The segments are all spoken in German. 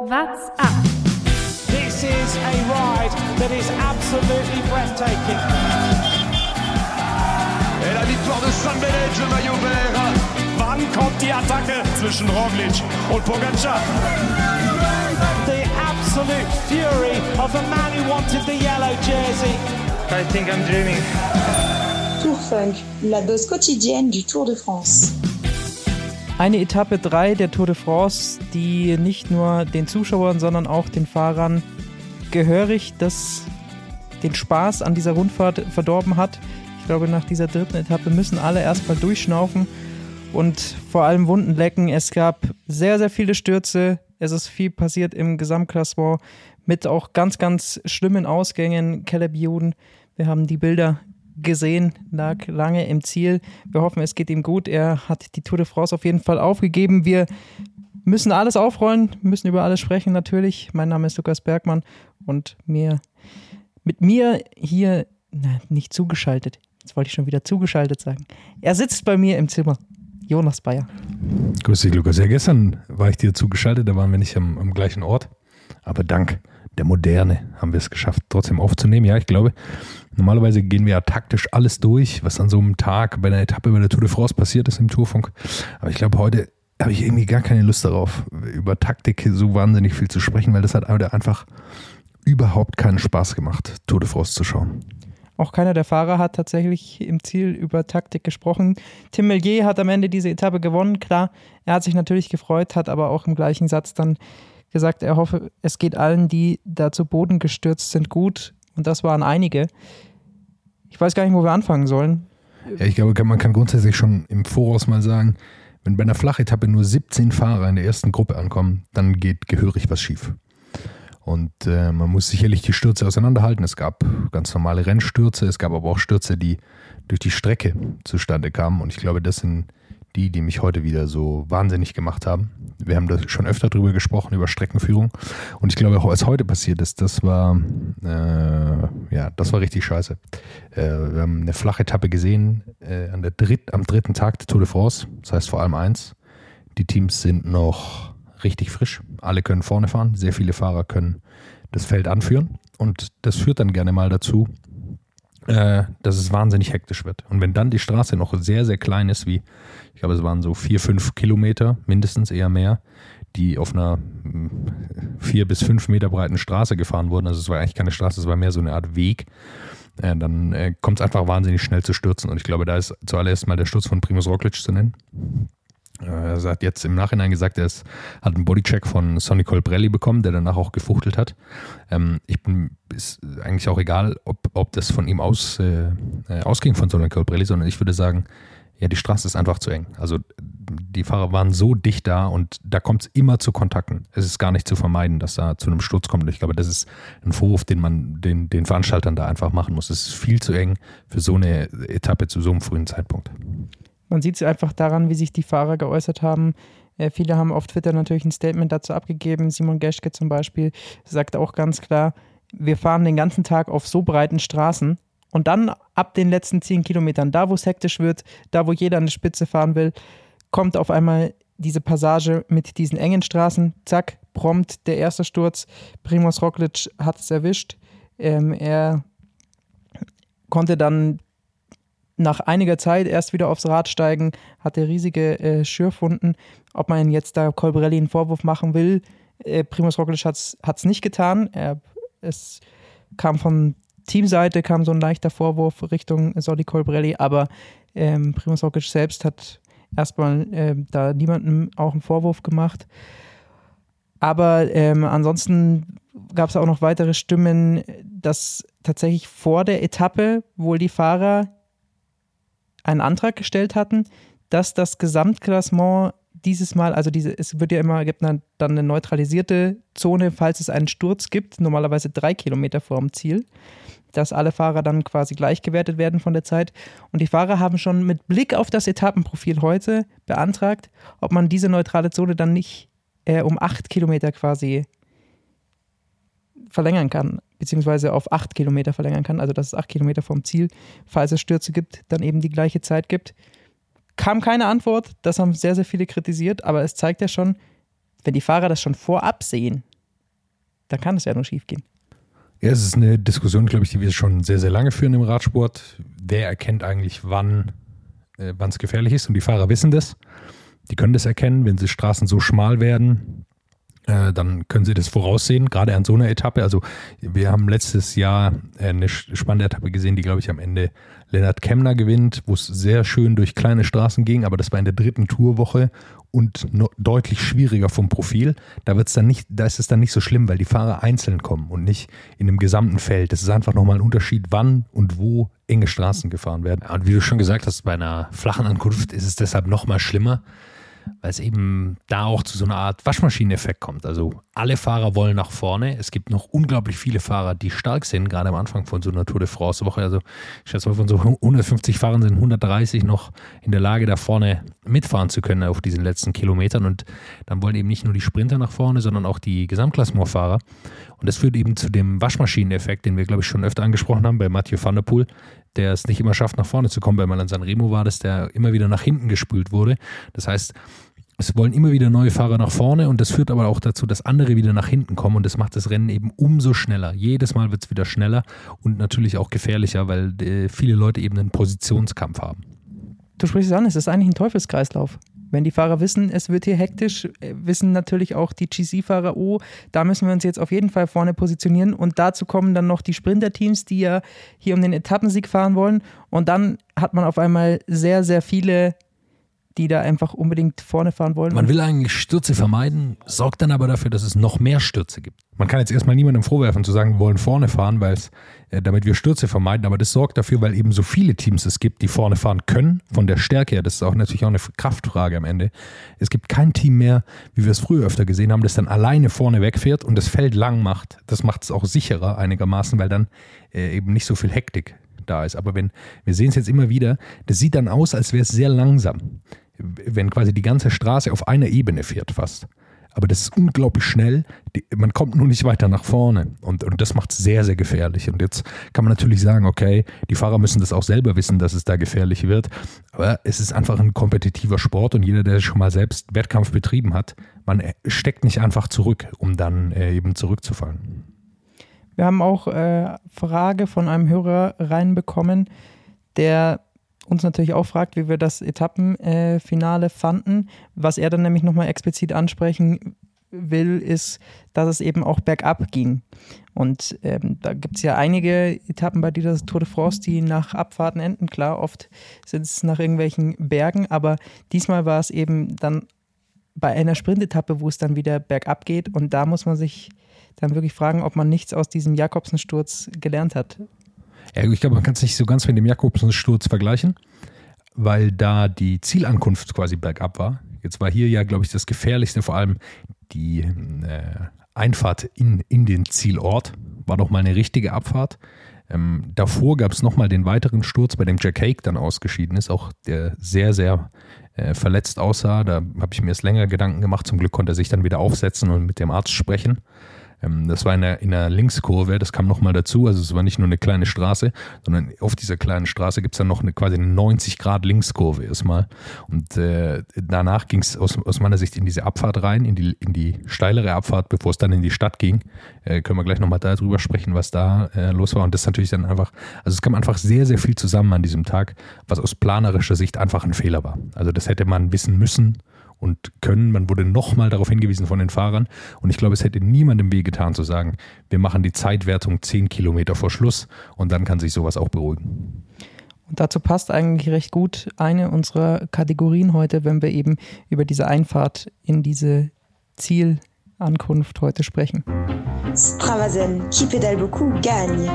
What's up? This is a ride that is absolutely breathtaking. Et la victoire de San Benedge, le maillot vert. Wann kommt die Attacke zwischen Roglic und Pogacar? The absolute fury of a man who wanted the yellow jersey. I think I'm dreaming. Tour Funk, la dose quotidienne du Tour de France. Eine Etappe 3 der Tour de France, die nicht nur den Zuschauern, sondern auch den Fahrern gehörig das, den Spaß an dieser Rundfahrt verdorben hat. Ich glaube, nach dieser dritten Etappe müssen alle erstmal durchschnaufen und vor allem Wunden lecken. Es gab sehr, sehr viele Stürze. Es ist viel passiert im Gesamtklassement mit auch ganz, ganz schlimmen Ausgängen. Caleb Ewan, wir haben die Bilder gesehen, lag lange im Ziel. Wir hoffen, es geht ihm gut. Er hat die Tour de France auf jeden Fall aufgegeben. Wir müssen alles aufrollen, müssen über alles sprechen natürlich. Mein Name ist Lukas Bergmann und mir mit mir hier na, nicht zugeschaltet. Jetzt wollte ich schon wieder zugeschaltet sagen. Er sitzt bei mir im Zimmer. Jonas Bayer. Grüß dich, Lukas. Ja, gestern war ich dir zugeschaltet, da waren wir nicht am, am gleichen Ort. Aber dank der Moderne haben wir es geschafft, trotzdem aufzunehmen. Ja, ich glaube, normalerweise gehen wir ja taktisch alles durch, was an so einem Tag bei einer Etappe bei der Tour de France passiert ist im Tourfunk. Aber ich glaube, heute habe ich irgendwie gar keine Lust darauf, über Taktik so wahnsinnig viel zu sprechen, weil das hat einfach überhaupt keinen Spaß gemacht, Tour de France zu schauen. Auch keiner der Fahrer hat tatsächlich im Ziel über Taktik gesprochen. Tim Mellier hat am Ende diese Etappe gewonnen. Klar, er hat sich natürlich gefreut, hat aber auch im gleichen Satz dann gesagt, er hoffe, es geht allen, die da zu Boden gestürzt sind, gut. Und das waren einige. Ich weiß gar nicht, wo wir anfangen sollen. Ja, ich glaube, man kann grundsätzlich schon im Voraus mal sagen, wenn bei einer Flachetappe nur 17 Fahrer in der ersten Gruppe ankommen, dann geht gehörig was schief. Und äh, man muss sicherlich die Stürze auseinanderhalten. Es gab ganz normale Rennstürze, es gab aber auch Stürze, die durch die Strecke zustande kamen. Und ich glaube, das sind die, die mich heute wieder so wahnsinnig gemacht haben. Wir haben da schon öfter drüber gesprochen, über Streckenführung. Und ich glaube, was heute passiert ist, das war, äh, ja, das war richtig scheiße. Äh, wir haben eine flache Etappe gesehen äh, an der dritt, am dritten Tag der Tour de France. Das heißt vor allem eins, die Teams sind noch richtig frisch. Alle können vorne fahren. Sehr viele Fahrer können das Feld anführen. Und das führt dann gerne mal dazu, äh, dass es wahnsinnig hektisch wird. Und wenn dann die Straße noch sehr, sehr klein ist, wie, ich glaube, es waren so vier, fünf Kilometer, mindestens eher mehr, die auf einer hm, vier bis fünf Meter breiten Straße gefahren wurden. Also es war eigentlich keine Straße, es war mehr so eine Art Weg. Äh, dann äh, kommt es einfach wahnsinnig schnell zu stürzen. Und ich glaube, da ist zuallererst mal der Sturz von Primus Roglic zu nennen. Er hat jetzt im Nachhinein gesagt, er ist, hat einen Bodycheck von Sonny Colbrelli bekommen, der danach auch gefuchtelt hat. Ähm, ich bin, ist eigentlich auch egal, ob, ob das von ihm aus, äh, ausging von Sonny Colbrelli, sondern ich würde sagen, ja, die Straße ist einfach zu eng. Also die Fahrer waren so dicht da und da kommt es immer zu Kontakten. Es ist gar nicht zu vermeiden, dass da zu einem Sturz kommt. Und ich glaube, das ist ein Vorwurf, den man den, den Veranstaltern da einfach machen muss. Es ist viel zu eng für so eine Etappe zu so einem frühen Zeitpunkt. Man sieht es einfach daran, wie sich die Fahrer geäußert haben. Äh, viele haben auf Twitter natürlich ein Statement dazu abgegeben. Simon Geschke zum Beispiel sagt auch ganz klar, wir fahren den ganzen Tag auf so breiten Straßen und dann ab den letzten zehn Kilometern, da wo es hektisch wird, da wo jeder an der Spitze fahren will, kommt auf einmal diese Passage mit diesen engen Straßen. Zack, prompt der erste Sturz. Primoz Roglic hat es erwischt. Ähm, er konnte dann nach einiger Zeit erst wieder aufs Rad steigen, hatte riesige äh, Schürfwunden. Ob man jetzt da Colbrelli einen Vorwurf machen will, äh, Primus Roglic hat es nicht getan. Er, es kam von Teamseite kam so ein leichter Vorwurf Richtung Soli Colbrelli, aber ähm, Primus Roglic selbst hat erstmal äh, da niemandem auch einen Vorwurf gemacht. Aber ähm, ansonsten gab es auch noch weitere Stimmen, dass tatsächlich vor der Etappe wohl die Fahrer einen Antrag gestellt hatten, dass das Gesamtklassement dieses Mal, also diese, es wird ja immer, gibt dann eine neutralisierte Zone, falls es einen Sturz gibt, normalerweise drei Kilometer vor dem Ziel, dass alle Fahrer dann quasi gleich gewertet werden von der Zeit. Und die Fahrer haben schon mit Blick auf das Etappenprofil heute beantragt, ob man diese neutrale Zone dann nicht äh, um acht Kilometer quasi verlängern kann, beziehungsweise auf acht Kilometer verlängern kann, also dass es acht Kilometer vom Ziel, falls es Stürze gibt, dann eben die gleiche Zeit gibt. Kam keine Antwort, das haben sehr, sehr viele kritisiert, aber es zeigt ja schon, wenn die Fahrer das schon vorab sehen, dann kann es ja nur schief gehen. Ja, es ist eine Diskussion, glaube ich, die wir schon sehr, sehr lange führen im Radsport. Wer erkennt eigentlich, wann äh, es gefährlich ist? Und die Fahrer wissen das. Die können das erkennen, wenn die Straßen so schmal werden, dann können Sie das voraussehen, gerade an so einer Etappe. Also wir haben letztes Jahr eine spannende Etappe gesehen, die, glaube ich, am Ende Lennart Kemner gewinnt, wo es sehr schön durch kleine Straßen ging, aber das war in der dritten Tourwoche und deutlich schwieriger vom Profil. Da wird's dann nicht, da ist es dann nicht so schlimm, weil die Fahrer einzeln kommen und nicht in einem gesamten Feld. Das ist einfach nochmal ein Unterschied, wann und wo enge Straßen gefahren werden. Und wie du schon gesagt hast, bei einer flachen Ankunft ist es deshalb nochmal schlimmer weil es eben da auch zu so einer Art Waschmaschineneffekt kommt. Also alle Fahrer wollen nach vorne. Es gibt noch unglaublich viele Fahrer, die stark sind, gerade am Anfang von so einer Tour de France Woche. Also ich schätze mal, von so 150 Fahrern sind 130 noch in der Lage, da vorne mitfahren zu können auf diesen letzten Kilometern. Und dann wollen eben nicht nur die Sprinter nach vorne, sondern auch die Gesamtklassementfahrer. Und das führt eben zu dem Waschmaschineneffekt, den wir, glaube ich, schon öfter angesprochen haben bei Mathieu van der Poel, der es nicht immer schafft, nach vorne zu kommen, weil man an Sanremo war, dass der immer wieder nach hinten gespült wurde. Das heißt, es wollen immer wieder neue Fahrer nach vorne und das führt aber auch dazu, dass andere wieder nach hinten kommen und das macht das Rennen eben umso schneller. Jedes Mal wird es wieder schneller und natürlich auch gefährlicher, weil äh, viele Leute eben einen Positionskampf haben. Du sprichst es an, es ist eigentlich ein Teufelskreislauf. Wenn die Fahrer wissen, es wird hier hektisch, äh, wissen natürlich auch die GC-Fahrer, oh, da müssen wir uns jetzt auf jeden Fall vorne positionieren. Und dazu kommen dann noch die Sprinter-Teams, die ja hier um den Etappensieg fahren wollen. Und dann hat man auf einmal sehr, sehr viele die da einfach unbedingt vorne fahren wollen. Man will eigentlich Stürze vermeiden, sorgt dann aber dafür, dass es noch mehr Stürze gibt. Man kann jetzt erstmal niemandem vorwerfen zu sagen, wir wollen vorne fahren, weil es, äh, damit wir Stürze vermeiden, aber das sorgt dafür, weil eben so viele Teams es gibt, die vorne fahren können, von der Stärke her. Das ist auch natürlich auch eine Kraftfrage am Ende. Es gibt kein Team mehr, wie wir es früher öfter gesehen haben, das dann alleine vorne wegfährt und das Feld lang macht. Das macht es auch sicherer einigermaßen, weil dann äh, eben nicht so viel Hektik da ist. Aber wenn, wir sehen es jetzt immer wieder, das sieht dann aus, als wäre es sehr langsam wenn quasi die ganze Straße auf einer Ebene fährt fast. Aber das ist unglaublich schnell. Die, man kommt nur nicht weiter nach vorne. Und, und das macht es sehr, sehr gefährlich. Und jetzt kann man natürlich sagen, okay, die Fahrer müssen das auch selber wissen, dass es da gefährlich wird. Aber es ist einfach ein kompetitiver Sport und jeder, der schon mal selbst Wettkampf betrieben hat, man steckt nicht einfach zurück, um dann äh, eben zurückzufallen. Wir haben auch äh, Frage von einem Hörer reinbekommen, der uns natürlich auch fragt, wie wir das Etappenfinale fanden. Was er dann nämlich nochmal explizit ansprechen will, ist, dass es eben auch bergab ging. Und ähm, da gibt es ja einige Etappen bei dieser Tour de France, die nach Abfahrten enden. Klar, oft sind es nach irgendwelchen Bergen, aber diesmal war es eben dann bei einer Sprintetappe, wo es dann wieder bergab geht. Und da muss man sich dann wirklich fragen, ob man nichts aus diesem Jakobsensturz gelernt hat. Ich glaube, man kann es nicht so ganz mit dem Jakobsen-Sturz vergleichen, weil da die Zielankunft quasi bergab war. Jetzt war hier ja, glaube ich, das Gefährlichste, vor allem die äh, Einfahrt in, in den Zielort, war doch mal eine richtige Abfahrt. Ähm, davor gab es nochmal den weiteren Sturz, bei dem Jack Hake dann ausgeschieden ist, auch der sehr, sehr äh, verletzt aussah. Da habe ich mir erst länger Gedanken gemacht. Zum Glück konnte er sich dann wieder aufsetzen und mit dem Arzt sprechen. Ähm, das war in einer, in einer Linkskurve, das kam nochmal dazu. Also es war nicht nur eine kleine Straße, sondern auf dieser kleinen Straße gibt es dann noch eine quasi eine 90 Grad Linkskurve erstmal. Und äh, danach ging es aus, aus meiner Sicht in diese Abfahrt rein, in die, in die steilere Abfahrt, bevor es dann in die Stadt ging. Äh, können wir gleich nochmal darüber sprechen, was da äh, los war. Und das ist natürlich dann einfach, also es kam einfach sehr, sehr viel zusammen an diesem Tag, was aus planerischer Sicht einfach ein Fehler war. Also das hätte man wissen müssen und können. Man wurde nochmal darauf hingewiesen von den Fahrern. Und ich glaube, es hätte niemandem wehgetan zu sagen, wir machen die Zeitwertung 10 Kilometer vor Schluss und dann kann sich sowas auch beruhigen. Und dazu passt eigentlich recht gut eine unserer Kategorien heute, wenn wir eben über diese Einfahrt in diese Zielankunft heute sprechen. Stravazen, qui pédale beaucoup, gagne.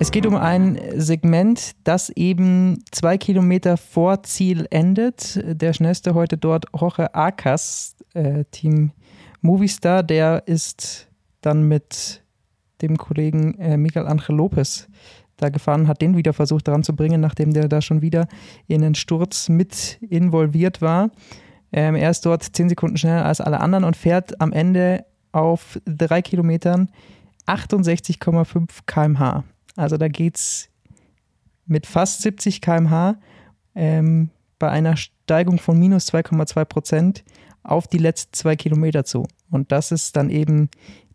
Es geht um ein Segment, das eben zwei Kilometer vor Ziel endet. Der schnellste heute dort, Jorge Akas, äh, Team Movistar, der ist dann mit dem Kollegen äh, Miguel Angel Lopez da gefahren, hat den wieder versucht daran zu bringen, nachdem der da schon wieder in den Sturz mit involviert war. Ähm, er ist dort zehn Sekunden schneller als alle anderen und fährt am Ende auf drei Kilometern 68,5 km/h. Also da geht es mit fast 70 km/h ähm, bei einer Steigung von minus 2,2 Prozent auf die letzten zwei Kilometer zu. Und das ist dann eben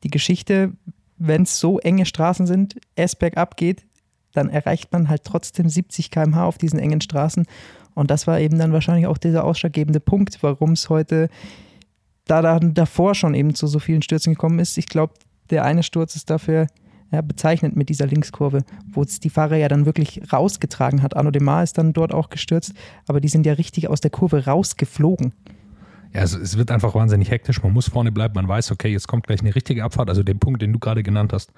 die Geschichte, wenn es so enge Straßen sind, es bergab geht, dann erreicht man halt trotzdem 70 km/h auf diesen engen Straßen. Und das war eben dann wahrscheinlich auch dieser ausschlaggebende Punkt, warum es heute da dann davor schon eben zu so vielen Stürzen gekommen ist. Ich glaube, der eine Sturz ist dafür ja, bezeichnet mit dieser Linkskurve, wo es die Fahrer ja dann wirklich rausgetragen hat. Arno Demar ist dann dort auch gestürzt, aber die sind ja richtig aus der Kurve rausgeflogen. Ja, also es wird einfach wahnsinnig hektisch. Man muss vorne bleiben. Man weiß, okay, jetzt kommt gleich eine richtige Abfahrt. Also den Punkt, den du gerade genannt hast,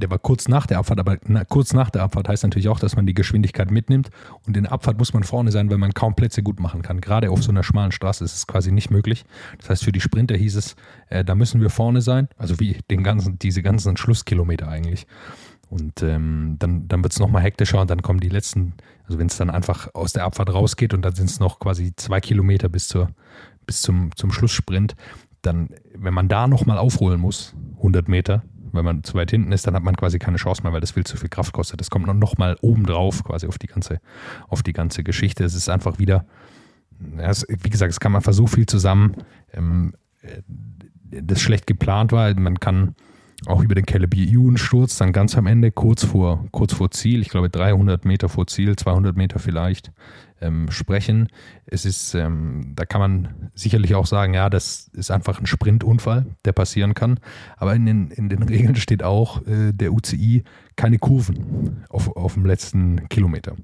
der war kurz nach der Abfahrt, aber na, kurz nach der Abfahrt heißt natürlich auch, dass man die Geschwindigkeit mitnimmt. Und in der Abfahrt muss man vorne sein, weil man kaum Plätze gut machen kann. Gerade auf so einer schmalen Straße ist es quasi nicht möglich. Das heißt, für die Sprinter hieß es, äh, da müssen wir vorne sein. Also wie den ganzen, diese ganzen Schlusskilometer eigentlich. Und ähm, dann, dann wird es nochmal hektischer und dann kommen die letzten, also wenn es dann einfach aus der Abfahrt rausgeht und dann sind es noch quasi zwei Kilometer bis, zur, bis zum, zum Schlusssprint, dann, wenn man da nochmal aufholen muss, 100 Meter, wenn man zu weit hinten ist, dann hat man quasi keine Chance mehr, weil das viel zu viel Kraft kostet. Das kommt noch mal oben drauf quasi auf die ganze, auf die ganze Geschichte. Es ist einfach wieder, es, wie gesagt, es kam einfach so viel zusammen, ähm, äh, das schlecht geplant war. Man kann auch über den Caleb Ewan-Sturz dann ganz am Ende, kurz vor, kurz vor Ziel, ich glaube 300 Meter vor Ziel, 200 Meter vielleicht, ähm, sprechen. Es ist, ähm, da kann man sicherlich auch sagen, ja, das ist einfach ein Sprintunfall, der passieren kann. Aber in den, in den Regeln steht auch äh, der UCI keine Kurven auf, auf dem letzten Kilometer.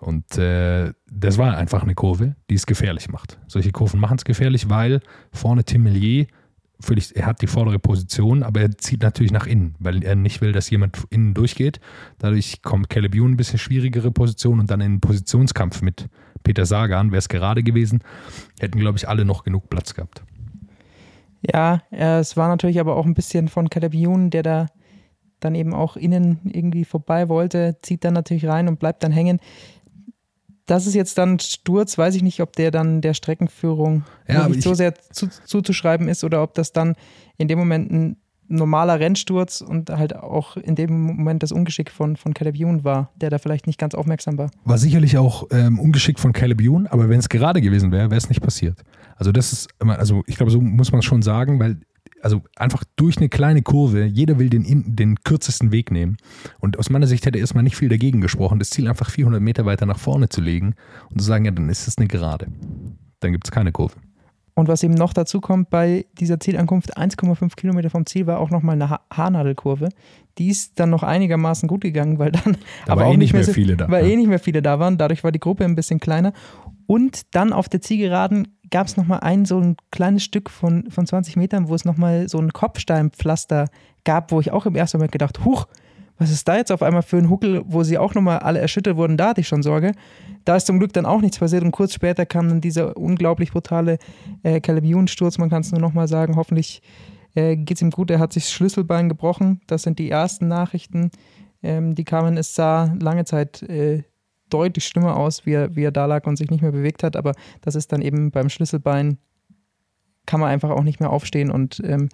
Und äh, das war einfach eine Kurve, die es gefährlich macht. Solche Kurven machen es gefährlich, weil vorne Tim Millier völlig, er hat die vordere Position, aber er zieht natürlich nach innen, weil er nicht will, dass jemand innen durchgeht. Dadurch kommt Caleb Ewan ein bisschen schwierigere Position und dann in Positionskampf mit Peter Sagan, wäre es gerade gewesen, hätten, glaube ich, alle noch genug Platz gehabt. Ja, es war natürlich aber auch ein bisschen von Caleb Ewan, der da dann eben auch innen irgendwie vorbei wollte, zieht dann natürlich rein und bleibt dann hängen das ist jetzt dann Sturz, weiß ich nicht, ob der dann der Streckenführung ja, nicht so sehr zu, zuzuschreiben ist oder ob das dann in dem Moment ein normaler Rennsturz und halt auch in dem Moment das Ungeschick von, von Caleb Youn war, der da vielleicht nicht ganz aufmerksam war. War sicherlich auch ähm, Ungeschick von Caleb Youn, aber wenn es gerade gewesen wäre, wäre es nicht passiert. Also das ist, also ich glaube, so muss man es schon sagen, weil also einfach durch eine kleine Kurve, jeder will den, den kürzesten Weg nehmen. Und aus meiner Sicht hätte erstmal nicht viel dagegen gesprochen, das Ziel einfach 400 Meter weiter nach vorne zu legen und zu sagen, ja, dann ist es eine Gerade. Dann gibt es keine Kurve. Und was eben noch dazu kommt bei dieser Zielankunft, 1,5 Kilometer vom Ziel war auch nochmal eine ha Haarnadelkurve. Die ist dann noch einigermaßen gut gegangen, weil dann da aber auch eh nicht mehr, mehr viele da. Weil eh nicht mehr viele da waren. Dadurch war die Gruppe ein bisschen kleiner. Und dann auf der Zielgeraden gab es nochmal ein so ein kleines Stück von, von 20 Metern, wo es nochmal so ein Kopfsteinpflaster gab, wo ich auch im ersten Moment gedacht, huch, was ist da jetzt auf einmal für ein Huckel, wo sie auch nochmal alle erschüttert wurden, da hatte ich schon Sorge. Da ist zum Glück dann auch nichts passiert und kurz später kam dann dieser unglaublich brutale äh, Caleb-Ewan-Sturz, man kann es nur nochmal sagen, hoffentlich äh, geht es ihm gut, er hat sich das Schlüsselbein gebrochen, das sind die ersten Nachrichten, ähm, die kamen, es sah lange Zeit äh, deutlich schlimmer aus, wie er, wie er da lag und sich nicht mehr bewegt hat. Aber das ist dann eben beim Schlüsselbein, kann man einfach auch nicht mehr aufstehen und ähm,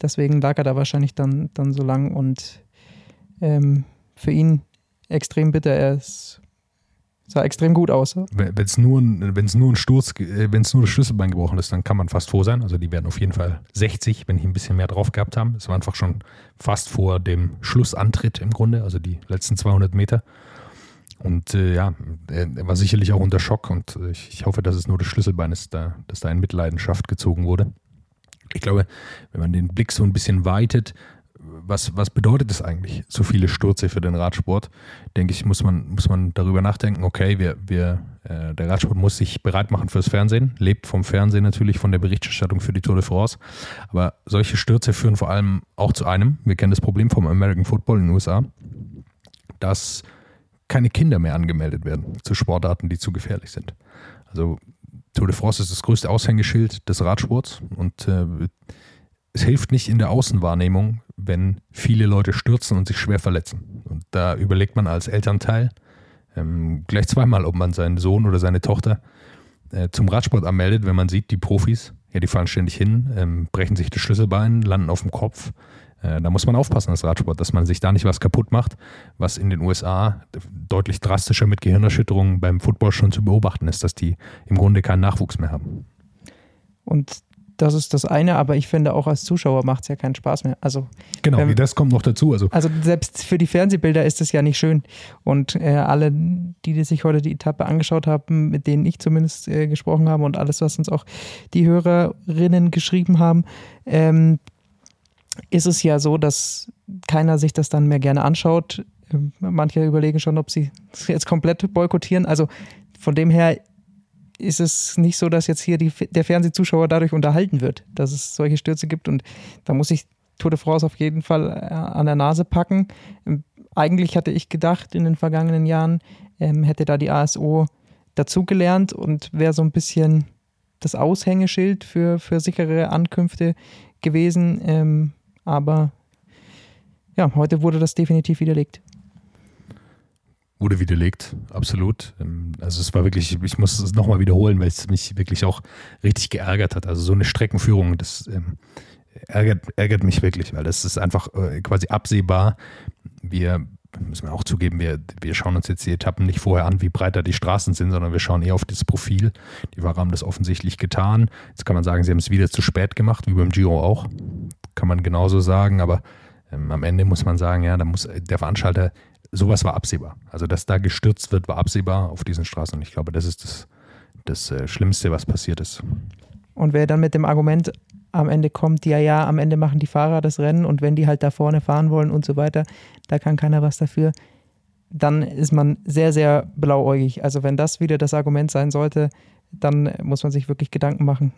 deswegen lag er da wahrscheinlich dann, dann so lang und ähm, für ihn extrem bitter. Er ist, sah extrem gut aus. Wenn es nur, nur ein Sturz, äh, wenn es nur das Schlüsselbein gebrochen ist, dann kann man fast froh sein. Also die werden auf jeden Fall 60, wenn ich ein bisschen mehr drauf gehabt haben. Es war einfach schon fast vor dem Schlussantritt im Grunde, also die letzten 200 Meter. Und äh, ja, er war sicherlich auch unter Schock und ich, ich, hoffe, dass es nur das Schlüsselbein ist, da, dass da in Mitleidenschaft gezogen wurde. Ich glaube, wenn man den Blick so ein bisschen weitet, was, was bedeutet es eigentlich, so viele Stürze für den Radsport? Denke ich, muss man, muss man darüber nachdenken, okay, wir, wir, äh, der Radsport muss sich bereit machen fürs Fernsehen, lebt vom Fernsehen natürlich, von der Berichterstattung für die Tour de France. Aber solche Stürze führen vor allem auch zu einem, wir kennen das Problem vom American Football in den USA, dass keine Kinder mehr angemeldet werden zu Sportarten, die zu gefährlich sind. Also Tour de France ist das größte Aushängeschild des Radsports und äh, es hilft nicht in der Außenwahrnehmung, wenn viele Leute stürzen und sich schwer verletzen. Und da überlegt man als Elternteil ähm, gleich zweimal, ob man seinen Sohn oder seine Tochter äh, zum Radsport anmeldet, wenn man sieht, die Profis, ja, die fahren ständig hin, ähm, brechen sich das Schlüsselbein, landen auf dem Kopf, da muss man aufpassen als Radsport, dass man sich da nicht was kaputt macht, was in den USA deutlich drastischer mit Gehirnerschütterungen beim Football schon zu beobachten ist, dass die im Grunde keinen Nachwuchs mehr haben. Und das ist das eine, aber ich finde auch als Zuschauer macht es ja keinen Spaß mehr. Also genau, wenn, das kommt noch dazu. Also, also selbst für die Fernsehbilder ist es ja nicht schön. Und äh, alle, die, die sich heute die Etappe angeschaut haben, mit denen ich zumindest äh, gesprochen habe und alles, was uns auch die Hörerinnen geschrieben haben, ähm, ist es ja so, dass keiner sich das dann mehr gerne anschaut. Ähm, manche überlegen schon, ob sie es jetzt komplett boykottieren. Also von dem her ist es nicht so, dass jetzt hier die, der Fernsehzuschauer dadurch unterhalten wird, dass es solche Stürze gibt. Und da muss ich Tour de France auf jeden Fall äh, an der Nase packen. Ähm, eigentlich hatte ich gedacht, in den vergangenen Jahren ähm, hätte da die ASO dazugelernt und wäre so ein bisschen das Aushängeschild für, für sichere Ankünfte gewesen. Ähm, aber ja, heute wurde das definitiv widerlegt wurde widerlegt, absolut. Ähm, also es war wirklich, ich muss es nochmal wiederholen, weil es mich wirklich auch richtig geärgert hat. Also so eine Streckenführung, das ähm, ärgert, ärgert mich wirklich, weil das ist einfach äh, quasi absehbar. Wir müssen wir auch zugeben, wir, wir schauen uns jetzt die Etappen nicht vorher an, wie breiter die Straßen sind, sondern wir schauen eher auf das Profil. Die Fahrer haben das offensichtlich getan. Jetzt kann man sagen, sie haben es wieder zu spät gemacht, wie beim Giro auch. Kann man genauso sagen, aber ähm, am Ende muss man sagen, ja, da muss der Veranstalter sowas war absehbar. Also, dass da gestürzt wird, war absehbar auf diesen Straßen. Und ich glaube, das ist das, das äh, Schlimmste, was passiert ist. Und wer dann mit dem Argument am Ende kommt, ja, ja, am Ende machen die Fahrer das Rennen und wenn die halt da vorne fahren wollen und so weiter, da kann keiner was dafür, dann ist man sehr, sehr blauäugig. Also wenn das wieder das Argument sein sollte, dann muss man sich wirklich Gedanken machen.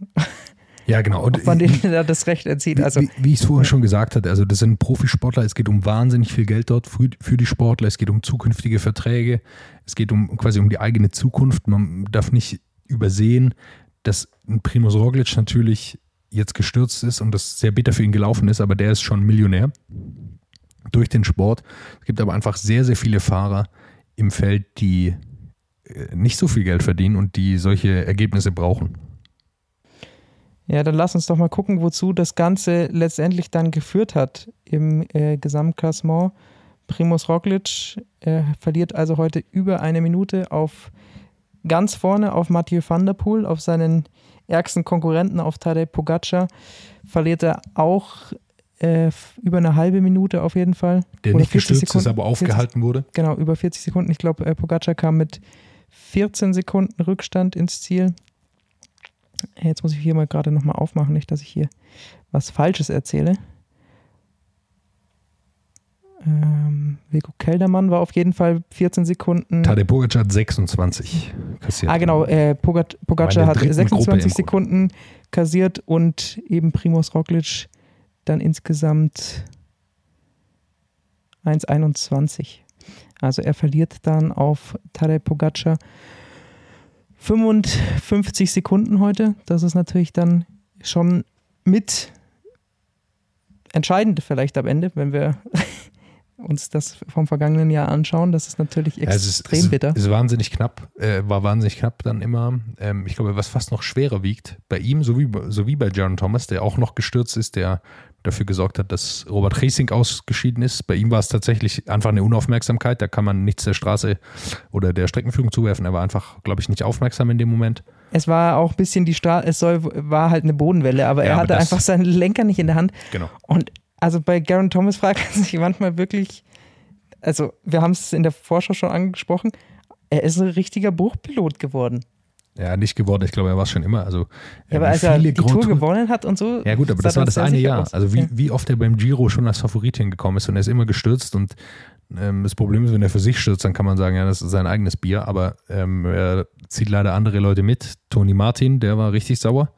Ja, genau. Und von denen er das Recht erzieht. Also, wie, wie ich es vorher schon gesagt hatte, also das sind Profisportler, es geht um wahnsinnig viel Geld dort für, für die Sportler, es geht um zukünftige Verträge, es geht um quasi um die eigene Zukunft. Man darf nicht übersehen, dass ein Primus Roglic natürlich jetzt gestürzt ist und das sehr bitter für ihn gelaufen ist, aber der ist schon Millionär durch den Sport. Es gibt aber einfach sehr, sehr viele Fahrer im Feld, die äh, nicht so viel Geld verdienen und die solche Ergebnisse brauchen. Ja, dann lass uns doch mal gucken, wozu das Ganze letztendlich dann geführt hat im äh, Gesamtklassement. Primus Roglic äh, verliert also heute über eine Minute auf ganz vorne auf Mathieu van der Poel, auf seinen ärgsten Konkurrenten, auf Tadej Pogacar. Verliert er auch äh, über eine halbe Minute auf jeden Fall. Der Oder nicht gestürzt Sekunden, ist, aber aufgehalten 40, wurde. Genau, über 40 Sekunden. Ich glaube, äh, Pogacar kam mit 14 Sekunden Rückstand ins Ziel. Jetzt muss ich hier mal gerade nochmal aufmachen, nicht, dass ich hier was Falsches erzähle. Ähm, Vico Keldermann war auf jeden Fall 14 Sekunden. Tadej Pogacar hat 26 kassiert. Ah, genau. Äh, Pogac Pogacar hat 26 Sekunden kassiert und eben Primus Roglic dann insgesamt 1,21. Also er verliert dann auf Tadej Pogacar 55 Sekunden heute. Das ist natürlich dann schon mit entscheidend vielleicht am Ende, wenn wir uns das vom vergangenen Jahr anschauen. Das ist natürlich extrem ja, ist, bitter. Es ist wahnsinnig knapp, äh, war wahnsinnig knapp dann immer. Ähm, ich glaube, was fast noch schwerer wiegt, bei ihm, so wie, so wie bei Jaron Thomas, der auch noch gestürzt ist, der dafür gesorgt hat, dass Robert Racing ausgeschieden ist. Bei ihm war es tatsächlich einfach eine Unaufmerksamkeit. Da kann man nichts der Straße oder der Streckenführung zuwerfen. Er war einfach, glaube ich, nicht aufmerksam in dem Moment. Es war auch ein bisschen die Straße, es soll, war halt eine Bodenwelle, aber ja, er hatte aber einfach seinen Lenker nicht in der Hand. Genau. Und also bei Garen Thomas fragt man sich manchmal wirklich, also wir haben es in der Vorschau schon angesprochen, er ist ein richtiger Bruchpilot geworden. Ja, nicht geworden. Ich glaube, er war es schon immer. Also, ja, aber als er die Grand Tour gewonnen hat und so. Ja, gut, aber das war das eine Jahr. Aus. Also, wie, wie oft er beim Giro schon als Favorit hingekommen ist und er ist immer gestürzt. Und ähm, das Problem ist, wenn er für sich stürzt, dann kann man sagen, ja, das ist sein eigenes Bier. Aber ähm, er zieht leider andere Leute mit. Toni Martin, der war richtig sauer.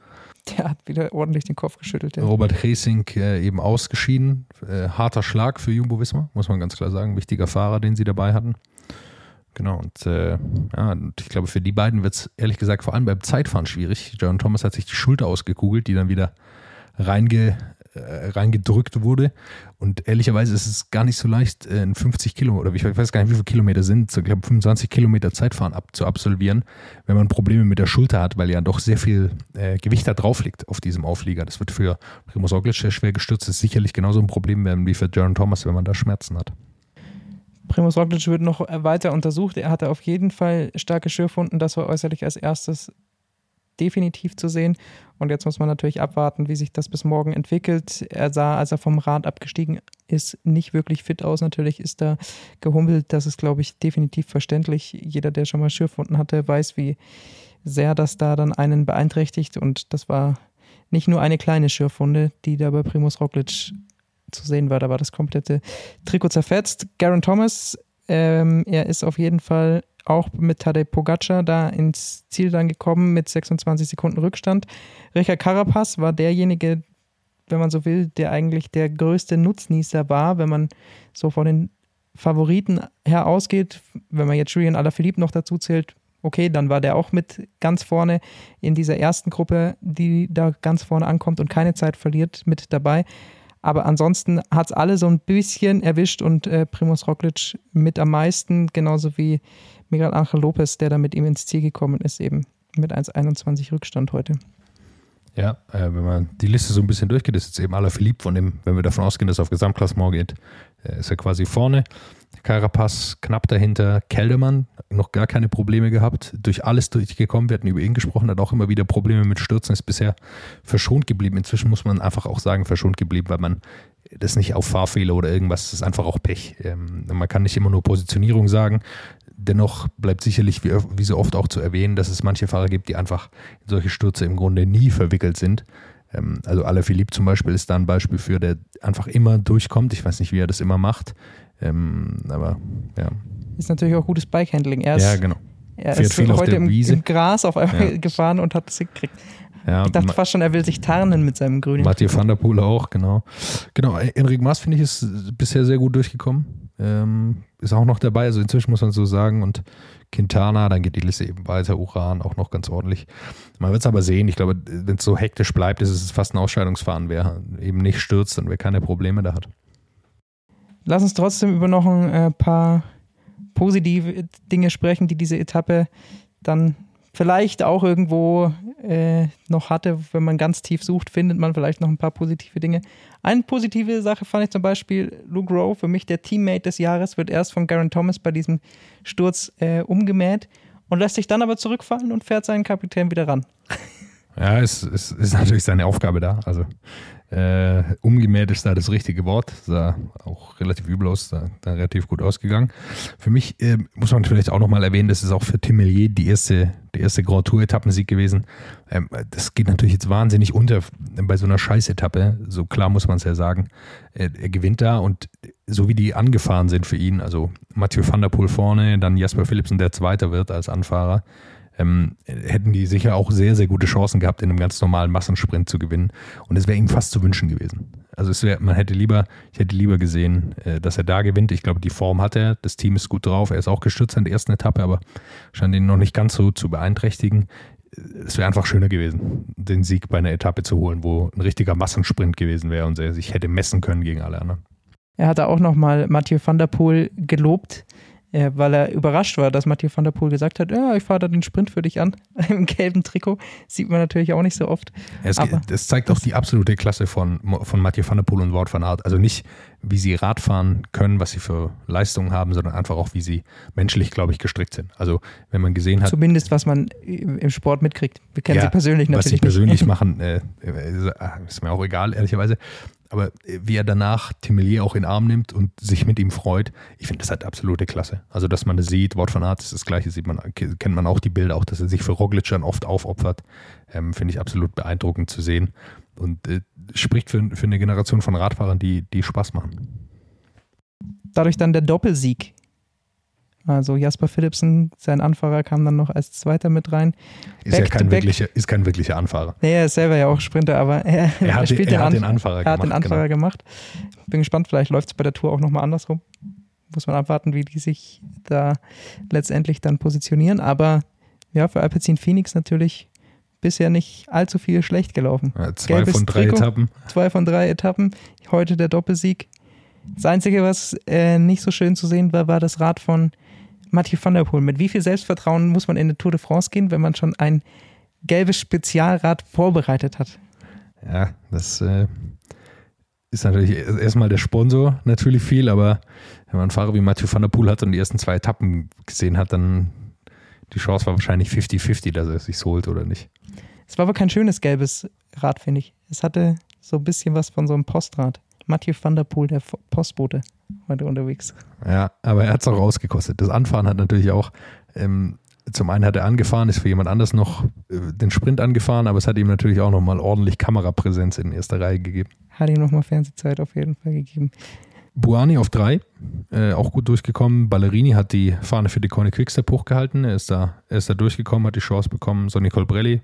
Der hat wieder ordentlich den Kopf geschüttelt. Ja. Robert Hacing äh, eben ausgeschieden. Äh, harter Schlag für Jumbo Wismar, muss man ganz klar sagen. Wichtiger Fahrer, den sie dabei hatten. Genau, und äh, ja, und ich glaube, für die beiden wird es ehrlich gesagt vor allem beim Zeitfahren schwierig. John Thomas hat sich die Schulter ausgekugelt, die dann wieder reinge, äh, reingedrückt wurde. Und ehrlicherweise ist es gar nicht so leicht, äh, 50 Kilometer, oder ich weiß gar nicht, wie viele Kilometer sind, so, ich glaube 25 Kilometer Zeitfahren ab, zu absolvieren, wenn man Probleme mit der Schulter hat, weil ja doch sehr viel äh, Gewicht da drauf liegt auf diesem Auflieger. Das wird für Primoz Roglic, der schwer gestürzt ist, sicherlich genauso ein Problem werden wie für Jaron Thomas, wenn man da Schmerzen hat. Primus Roglic wird noch weiter untersucht. Er hatte auf jeden Fall starke Schürfwunden. Das war äußerlich als erstes definitiv zu sehen. Und jetzt muss man natürlich abwarten, wie sich das bis morgen entwickelt. Er sah, als er vom Rad abgestiegen ist, nicht wirklich fit aus. Natürlich ist er gehumpelt. Das ist, glaube ich, definitiv verständlich. Jeder, der schon mal Schürfwunden hatte, weiß, wie sehr das da dann einen beeinträchtigt. Und das war nicht nur eine kleine Schürfwunde, die da bei Primus Roglic zu sehen war. Da war das komplette Trikot zerfetzt. Garen Thomas, ähm, er ist auf jeden Fall auch mit Tadej Pogacar da ins Ziel dann gekommen mit 26 Sekunden Rückstand. Richard Carapaz war derjenige, wenn man so will, der eigentlich der größte Nutznießer war, wenn man so von den Favoriten her ausgeht. Wenn man jetzt Julian Alaphilippe noch dazu zählt, okay, dann war der auch mit ganz vorne in dieser ersten Gruppe, die da ganz vorne ankommt und keine Zeit verliert, mit dabei. Aber ansonsten hat es alle so ein bisschen erwischt und äh, Primus Roglic mit am meisten, genauso wie Miguel Angel Lopez, der da mit ihm ins Ziel gekommen ist, eben mit 1,21 Rückstand heute. Ja, äh, wenn man die Liste so ein bisschen durchgeht, ist jetzt eben aller Philipp von dem, wenn wir davon ausgehen, dass er auf Gesamtklassement geht, äh, ist er quasi vorne. Carapaz knapp dahinter, Keldermann noch gar keine Probleme gehabt, durch alles durchgekommen, wir hatten über ihn gesprochen, hat auch immer wieder Probleme mit Stürzen, ist bisher verschont geblieben. Inzwischen muss man einfach auch sagen, verschont geblieben, weil man das nicht auf Fahrfehler oder irgendwas, das ist einfach auch Pech. Ähm, man kann nicht immer nur Positionierung sagen. Dennoch bleibt sicherlich, wie, wie so oft auch zu erwähnen, dass es manche Fahrer gibt, die einfach in solche Stürze im Grunde nie verwickelt sind. Ähm, also Alaphilippe zum Beispiel ist da ein Beispiel für, der einfach immer durchkommt. Ich weiß nicht, wie er das immer macht. Ähm, aber ja. Ist natürlich auch gutes Bikehandling. Er ist, ja, genau. Er Fährt ist heute im, im, Gras auf einmal ja. gefahren und hat es gekriegt. Ja, ich dachte fast schon, er will sich tarnen mit seinem grünen. Mathieu van der Poel auch, genau. Genau, Enric Maas finde ich ist bisher sehr gut durchgekommen. Ähm, ist auch noch dabei, also inzwischen muss man so sagen. Und Quintana, dann geht die Liste eben weiter. Uran auch noch ganz ordentlich. Man wird es aber sehen. Ich glaube, wenn es so hektisch bleibt, ist es fast ein Ausscheidungsfahren. Wer eben nicht stürzt und wer keine Probleme da hat. Lass uns trotzdem über noch ein äh, paar positive Dinge sprechen, die diese Etappe dann vielleicht auch irgendwo äh, noch hatte. Wenn man ganz tief sucht, findet man vielleicht noch ein paar positive Dinge. Eine positive Sache fand ich zum Beispiel, Luke Rowe, für mich der Teammate des Jahres, wird erst von Garen Thomas bei diesem Sturz äh, umgemäht und lässt sich dann aber zurückfallen und fährt seinen Kapitän wieder ran. Ja, es, es ist natürlich seine Aufgabe da. Also äh, umgemäht ist da das richtige Wort. Sah auch relativ übel aus, da, da relativ gut ausgegangen. Für mich äh, muss man vielleicht auch nochmal erwähnen, das ist auch für Tim Millier die erste, der erste Grand Tour-Etappensieg gewesen. Ähm, das geht natürlich jetzt wahnsinnig unter bei so einer Scheiß-Etappe. So klar muss man es ja sagen. Er, er, gewinnt da und so wie die angefahren sind für ihn, also Mathieu van der Poel vorne, dann Jasper Philipsen, der Zweiter wird als Anfahrer ähm, hätten die sicher auch sehr, sehr gute Chancen gehabt, in einem ganz normalen Massensprint zu gewinnen. Und es wäre ihm fast zu wünschen gewesen. Also wär, man hätte lieber, ich hätte lieber gesehen, äh, dass er da gewinnt. Ich glaube, die Form hat er, das Team ist gut drauf, er ist auch gestürzt in der ersten Etappe, aber scheint ihn noch nicht ganz so zu beeinträchtigen. Es wäre einfach schöner gewesen, den Sieg bei einer Etappe zu holen, wo ein richtiger Massensprint gewesen wäre und er sich hätte messen können gegen alle anderen. Er hatte auch nochmal Mathieu van der Poel gelobt, äh, weil er überrascht war, dass Mathieu van der Poel gesagt hat, ja, ich fahre da den Sprint für dich an, im gelben Trikot. Sieht man natürlich auch nicht so oft. Es, das zeigt auch die absolute Klasse von, von Mathieu van der Poel und Wout van Aert. Also nicht, wie sie Radfahren können, was sie für Leistungen haben, sondern einfach auch, wie sie menschlich, glaube ich, gestrickt sind. Also wenn man gesehen hat... Zumindest, was man im Sport mitkriegt. Wir kennen ja, sie persönlich natürlich Was sie persönlich machen, äh, ist mir auch egal, ehrlicherweise aber äh, wie er danach Timelier auch in den Arm nimmt und sich mit ihm freut, ich finde das halt absolute Klasse. Also, dass man das sieht, Wort von Art ist das Gleiche, sieht man, kennt man auch die Bilder, auch dass er sich für Roglic dann oft aufopfert, ähm, finde ich absolut beeindruckend zu sehen und äh, spricht für, für eine Generation von Radfahrern, die, die Spaß machen. Dadurch dann der Doppelsieg also Jasper Philipsen, sein Anfahrer, kam dann noch als Zweiter mit rein. Ist back ja kein, wirklicher, ist kein wirklicher Anfahrer. Nee, er ist selber ja auch Sprinter, aber er, er, hat, spielt er den, hat den Anfahrer er gemacht. hat den Anfahrer genau. gemacht. Bin gespannt, vielleicht läuft es bei der Tour auch nochmal andersrum. Muss man abwarten, wie die sich da letztendlich dann positionieren. Aber ja, für Alpecin Phoenix natürlich bisher nicht allzu viel schlecht gelaufen. Ja, zwei Gelbes von drei Trikot. Etappen. Zwei von drei Etappen. Heute der Doppelsieg. Das Einzige, was äh, nicht so schön zu sehen war, war das Rad von Mathieu van der Poel. Mit wie viel Selbstvertrauen muss man in eine Tour de France gehen, wenn man schon ein gelbes Spezialrad vorbereitet hat? Ja, das äh, ist natürlich erstmal der Sponsor natürlich viel, aber wenn man einen Fahrer wie Mathieu van der Poel hat und die ersten zwei Etappen gesehen hat, dann die Chance war wahrscheinlich 50-50, dass er es sich holt oder nicht. Es war aber kein schönes gelbes Rad, finde ich. Es hatte so ein bisschen was von so einem Postrad. Mathieu van der Poel, der Postbote, heute unterwegs. Ja, aber er hat es auch rausgekostet. Das Anfahren hat natürlich auch, ähm, zum einen hat er angefahren, ist für jemand anders noch äh, den Sprint angefahren, aber es hat ihm natürlich auch nochmal ordentlich Kamerapräsenz in erster Reihe gegeben. Hat ihm nochmal Fernsehzeit auf jeden Fall gegeben. Buani auf drei, äh, auch gut durchgekommen. Ballerini hat die Fahne für die Corne Quickstep hochgehalten. Er ist, da, er ist da durchgekommen, hat die Chance bekommen. Sonny Colbrelli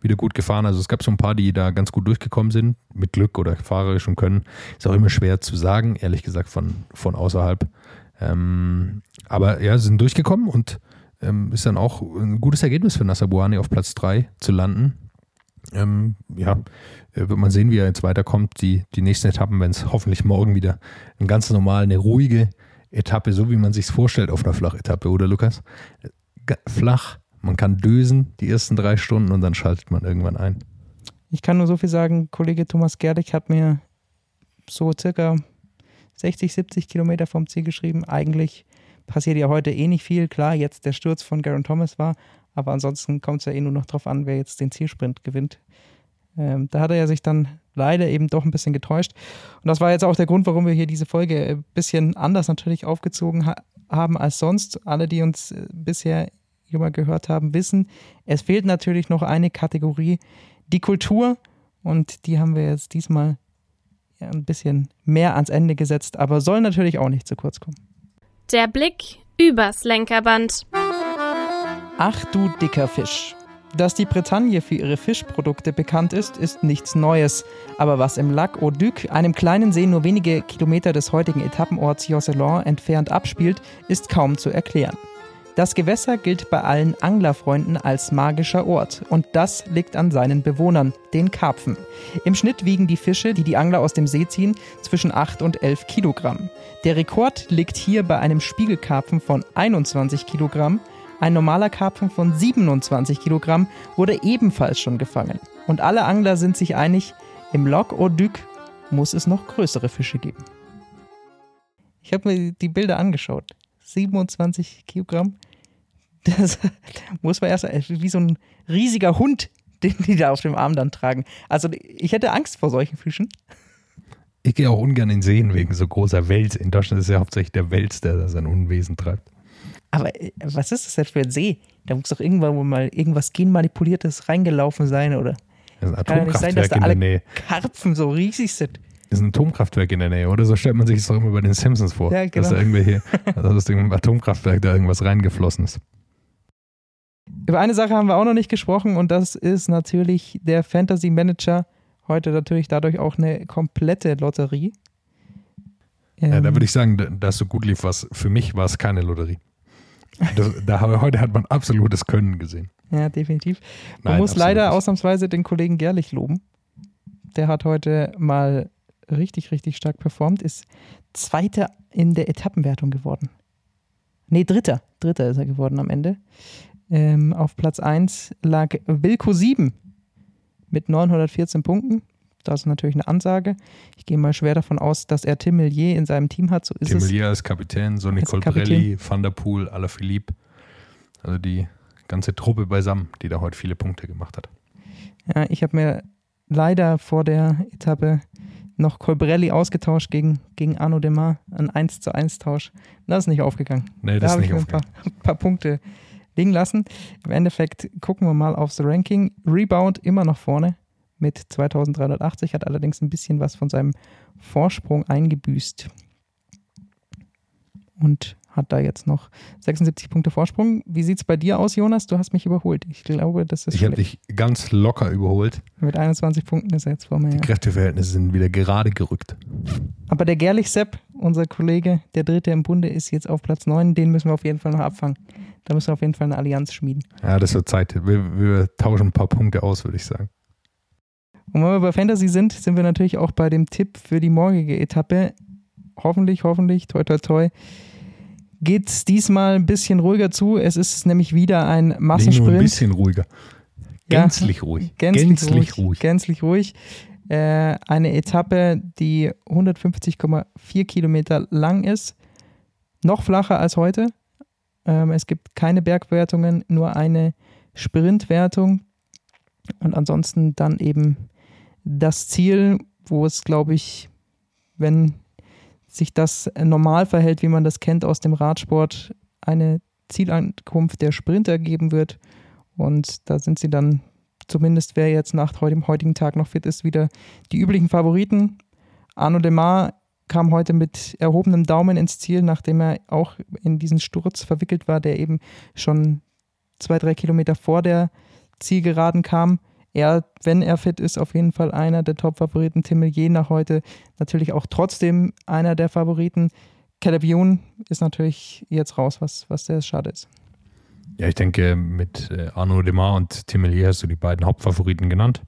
wieder gut gefahren. Also es gab so ein paar, die da ganz gut durchgekommen sind, mit Glück oder fahrerischem Können. Ist auch immer schwer zu sagen, ehrlich gesagt, von, von außerhalb. Ähm, aber ja, sie sind durchgekommen und ähm, ist dann auch ein gutes Ergebnis für Nasser Buani auf Platz drei zu landen. Ähm, ja, äh, wird man sehen, wie er jetzt weiterkommt. Die, die nächsten Etappen, wenn es hoffentlich morgen wieder ein ganz normal, eine ruhige Etappe, so wie man sich vorstellt auf einer Flachetappe, oder Lukas? Äh, Flach, man kann dösen die ersten drei Stunden und dann schaltet man irgendwann ein. Ich kann nur so viel sagen, Kollege Thomas Gerlich hat mir so circa 60, 70 Kilometer vom Ziel geschrieben. Eigentlich passiert ja heute eh nicht viel. Klar, jetzt der Sturz von Garen Thomas war, aber ansonsten kommt es ja eh nur noch drauf an, wer jetzt den Zielsprint gewinnt. Ähm, da hat er ja sich dann leider eben doch ein bisschen getäuscht. Und das war jetzt auch der Grund, warum wir hier diese Folge ein bisschen anders natürlich aufgezogen ha haben als sonst. Alle, die uns äh, bisher immer gehört haben, wissen, es fehlt natürlich noch eine Kategorie, die Kultur. Und die haben wir jetzt diesmal ein bisschen mehr ans Ende gesetzt, aber soll natürlich auch nicht zu kurz kommen. Der Blick übers Lenkerband. Ach du dicker Fisch. Dass die Bretagne für ihre Fischprodukte bekannt ist, ist nichts Neues. Aber was im Lac aux Ducs, einem kleinen See nur wenige Kilometer des heutigen Etappenorts Josselin entfernt abspielt, ist kaum zu erklären. Das Gewässer gilt bei allen Anglerfreunden als magischer Ort und das liegt an seinen Bewohnern, den Karpfen. Im Schnitt wiegen die Fische, die die Angler aus dem See ziehen, zwischen 8 und 11 Kilogramm. Der Rekord liegt hier bei einem Spiegelkarpfen von 21 Kilogramm. Ein normaler Karpfen von 27 Kilogramm wurde ebenfalls schon gefangen. Und alle Angler sind sich einig, im Lac aux Ducs muss es noch größere Fische geben. Ich habe mir die Bilder angeschaut. 27 Kilogramm. Das muss man erst wie so ein riesiger Hund, den die da auf dem Arm dann tragen. Also ich hätte Angst vor solchen Fischen. Ich gehe auch ungern in Seen wegen so großer Wels. In Deutschland ist ja hauptsächlich der Wels, der da sein Unwesen treibt. Aber äh, was ist das denn für ein See? Da muss doch irgendwann mal irgendwas genmanipuliertes reingelaufen sein, oder? Das ist ein Kann ja nicht sein, dass Atomkraftwerk da in der alle Nähe. Karpfen so riesig sind. ist ein Atomkraftwerk in der Nähe, oder? So stellt man sich das doch immer bei den Simpsons vor. Ja, Dass genau. da irgendwelche, also aus dem Atomkraftwerk da irgendwas reingeflossen ist. Über eine Sache haben wir auch noch nicht gesprochen und das ist natürlich der Fantasy Manager. Heute natürlich dadurch auch eine komplette Lotterie. Ja, da Ähm, würde ich sagen, da, da es so gut lief, was für mich war es keine Lotterie. Das, da, heute hat man absolutes Können gesehen. Ja, definitiv. Man Nein, muss leider nicht. ausnahmsweise den Kollegen Gerlich loben. Der hat heute mal richtig, richtig stark performt, ist Zweiter in der Etappenwertung geworden. Nee, Dritter. Dritter ist er geworden am Ende. Ähm, auf Platz 1 lag Wilco 7 mit 914 Punkten. Das ist natürlich eine Ansage. Ich gehe mal schwer davon aus, dass er Tim Millier in seinem Team hat. So ist Tim. Millier als Kapitän, Sonny Als Colbrelli, Van der Poel, Alaphilippe. Also die ganze Truppe beisammen, die da heute viele Punkte gemacht hat. Ja, ich habe mir leider vor der Etappe noch Colbrelli ausgetauscht gegen, gegen Arno Demar. Ein 1 zu 1 Tausch. Das ist nicht aufgegangen. Nee, da das ist habe ich nicht mir ein paar, ein paar Punkte liegen lassen. Im Endeffekt gucken wir mal aufs Ranking. Rebound immer noch vorne mit 2380, hat allerdings ein bisschen was von seinem Vorsprung eingebüßt. Und hat da jetzt noch 76 Punkte Vorsprung. Wie sieht es bei dir aus, Jonas? Du hast mich überholt. Ich glaube, das ist Ich habe dich ganz locker überholt. Mit 21 Punkten ist er jetzt vor mir. Die Ja. Kräfteverhältnisse sind wieder gerade gerückt. Aber der Gerlich Sepp, unser Kollege, der Dritte im Bunde, ist jetzt auf Platz 9. Den müssen wir auf jeden Fall noch abfangen. Da müssen wir auf jeden Fall eine Allianz schmieden. Ja, das wird Zeit. Wir, wir tauschen ein paar Punkte aus, würde ich sagen. Und wenn wir bei Fantasy sind, sind wir natürlich auch bei dem Tipp für die morgige Etappe. Hoffentlich, hoffentlich, toi, toi, toi, geht es diesmal ein bisschen ruhiger zu. Es ist nämlich wieder ein Massensprint. Nee, nur ein bisschen ruhiger. Gänzlich ja, ruhig. Gänzlich, gänzlich ruhig, ruhig. Gänzlich ruhig. Äh, eine Etappe, die 150,4 Kilometer lang ist. Noch flacher als heute. Ähm, es gibt keine Bergwertungen, nur eine Sprintwertung. Und ansonsten dann eben das Ziel, wo es, glaube ich, wenn sich das normal verhält, wie man das kennt aus dem Radsport, eine Zielankunft der Sprinter geben wird. Und da sind sie dann, zumindest wer jetzt nach dem heutigen Tag noch fit ist, wieder die üblichen Favoriten. Arno Demar kam heute mit erhobenem Daumen ins Ziel, nachdem er auch in diesen Sturz verwickelt war, der eben schon zwei, drei Kilometer vor der Zielgeraden kam er, wenn er fit ist, auf jeden Fall einer der Top-Favoriten. Timelier nach heute natürlich auch trotzdem einer der Favoriten. Calabion ist natürlich jetzt raus, was, was sehr schade ist. Ja, ich denke, mit äh, Arnaud Demar und Timelier hast du die beiden Hauptfavoriten genannt.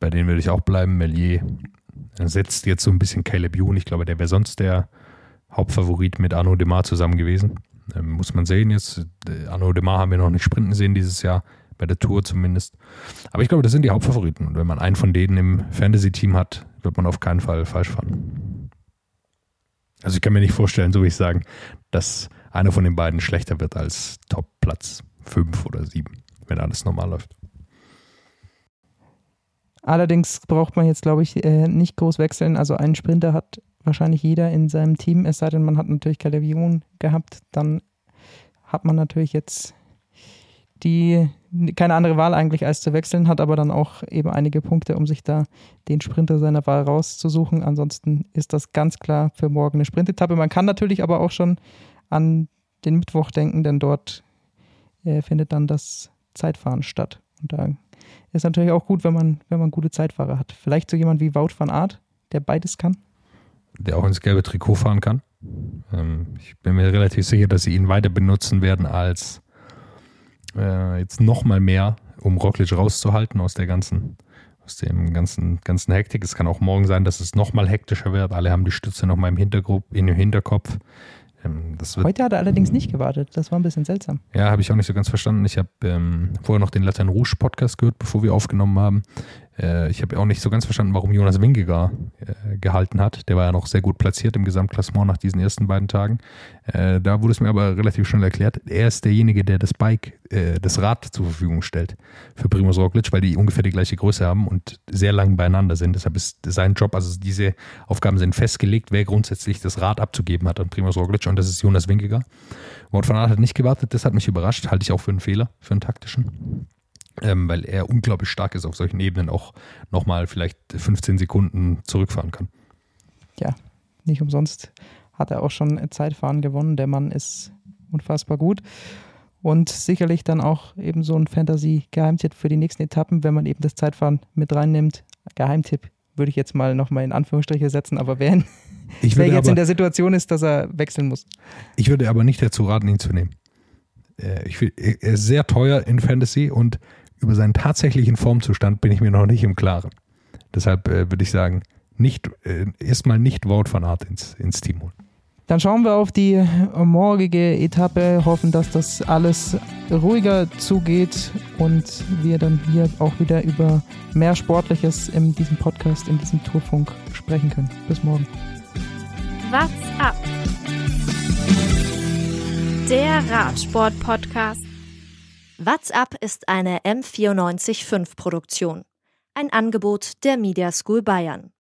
Bei denen würde ich auch bleiben. Melier setzt jetzt so ein bisschen Caleb Youn. Ich glaube, der wäre sonst der Hauptfavorit mit Arnaud Demar zusammen gewesen. Ähm, muss man sehen jetzt. Äh, Arnaud Demar haben wir noch nicht sprinten sehen dieses Jahr bei der Tour zumindest. Aber ich glaube, das sind die Hauptfavoriten. Und wenn man einen von denen im Fantasy-Team hat, wird man auf keinen Fall falsch fahren. Also ich kann mir nicht vorstellen, so wie ich sagen, dass einer von den beiden schlechter wird als Top-Platz 5 oder 7, wenn alles normal läuft. Allerdings braucht man jetzt, glaube ich, äh, nicht groß wechseln. Also einen Sprinter hat wahrscheinlich jeder in seinem Team, es sei denn, man hat natürlich Calavion gehabt, dann hat man natürlich jetzt die keine andere Wahl eigentlich als zu wechseln, hat aber dann auch eben einige Punkte, um sich da den Sprinter seiner Wahl rauszusuchen. Ansonsten ist das ganz klar für morgen eine Sprintetappe. Man kann natürlich aber auch schon an den Mittwoch denken, denn dort äh, findet dann das Zeitfahren statt. Und da ist natürlich auch gut, wenn man, wenn man gute Zeitfahrer hat. Vielleicht so jemand wie Wout van Aert, der beides kann. Der auch ins gelbe Trikot fahren kann. Ähm, ich bin mir relativ sicher, dass sie ihn weiter benutzen werden als äh, jetzt nochmal mehr, um Roglic rauszuhalten aus der ganzen, aus dem ganzen, ganzen Hektik. Es kann auch morgen sein, dass es nochmal hektischer wird. Alle haben die Stütze nochmal im, Hintergrupp, im Hinterkopf. Ähm, Heute hat er allerdings nicht gewartet. Das war ein bisschen seltsam. Ja, habe ich auch nicht so ganz verstanden. Ich habe ähm, vorher noch den Latin Rouge Podcast gehört, bevor wir aufgenommen haben. Äh, ich habe auch nicht so ganz verstanden, warum Jonas Wingegar äh, gehalten hat. Der war ja noch sehr gut platziert im Gesamtklassement nach diesen ersten beiden Tagen. Äh, da wurde es mir aber relativ schnell erklärt, er ist derjenige, der das Bike, das Rad zur Verfügung stellt für Primoz Roglic, weil die ungefähr die gleiche Größe haben und sehr lang beieinander sind. Deshalb ist sein Job, also diese Aufgaben sind festgelegt, wer grundsätzlich das Rad abzugeben hat an Primoz Roglic und das ist Jonas Wingegar. Wort von Art hat nicht gewartet, das hat mich überrascht, halte ich auch für einen Fehler, für einen taktischen ähm, weil er unglaublich stark ist auf solchen Ebenen, auch nochmal vielleicht 15 Sekunden zurückfahren kann. Ja, nicht umsonst hat er auch schon Zeitfahren gewonnen. Der Mann ist unfassbar gut. Und sicherlich dann auch eben so ein Fantasy-Geheimtipp für die nächsten Etappen, wenn man eben das Zeitfahren mit reinnimmt. Geheimtipp würde ich jetzt mal nochmal in Anführungsstriche setzen, aber wer, wer jetzt aber, in der Situation ist, dass er wechseln muss. Ich würde aber nicht dazu raten, ihn zu nehmen. Äh, ich will, er ist sehr teuer in Fantasy und über seinen tatsächlichen Formzustand bin ich mir noch nicht im Klaren. Deshalb äh, würde ich sagen, nicht, äh, erstmal nicht Wort von Art ins, ins Team holen. Dann schauen wir auf die morgige Etappe, hoffen, dass das alles ruhiger zugeht und wir dann hier auch wieder über mehr Sportliches in diesem Podcast, in diesem Tourfunk sprechen können. Bis morgen. What's up? Der Radsport-Podcast. WhatsApp ist eine M945 Produktion. Ein Angebot der Media School Bayern.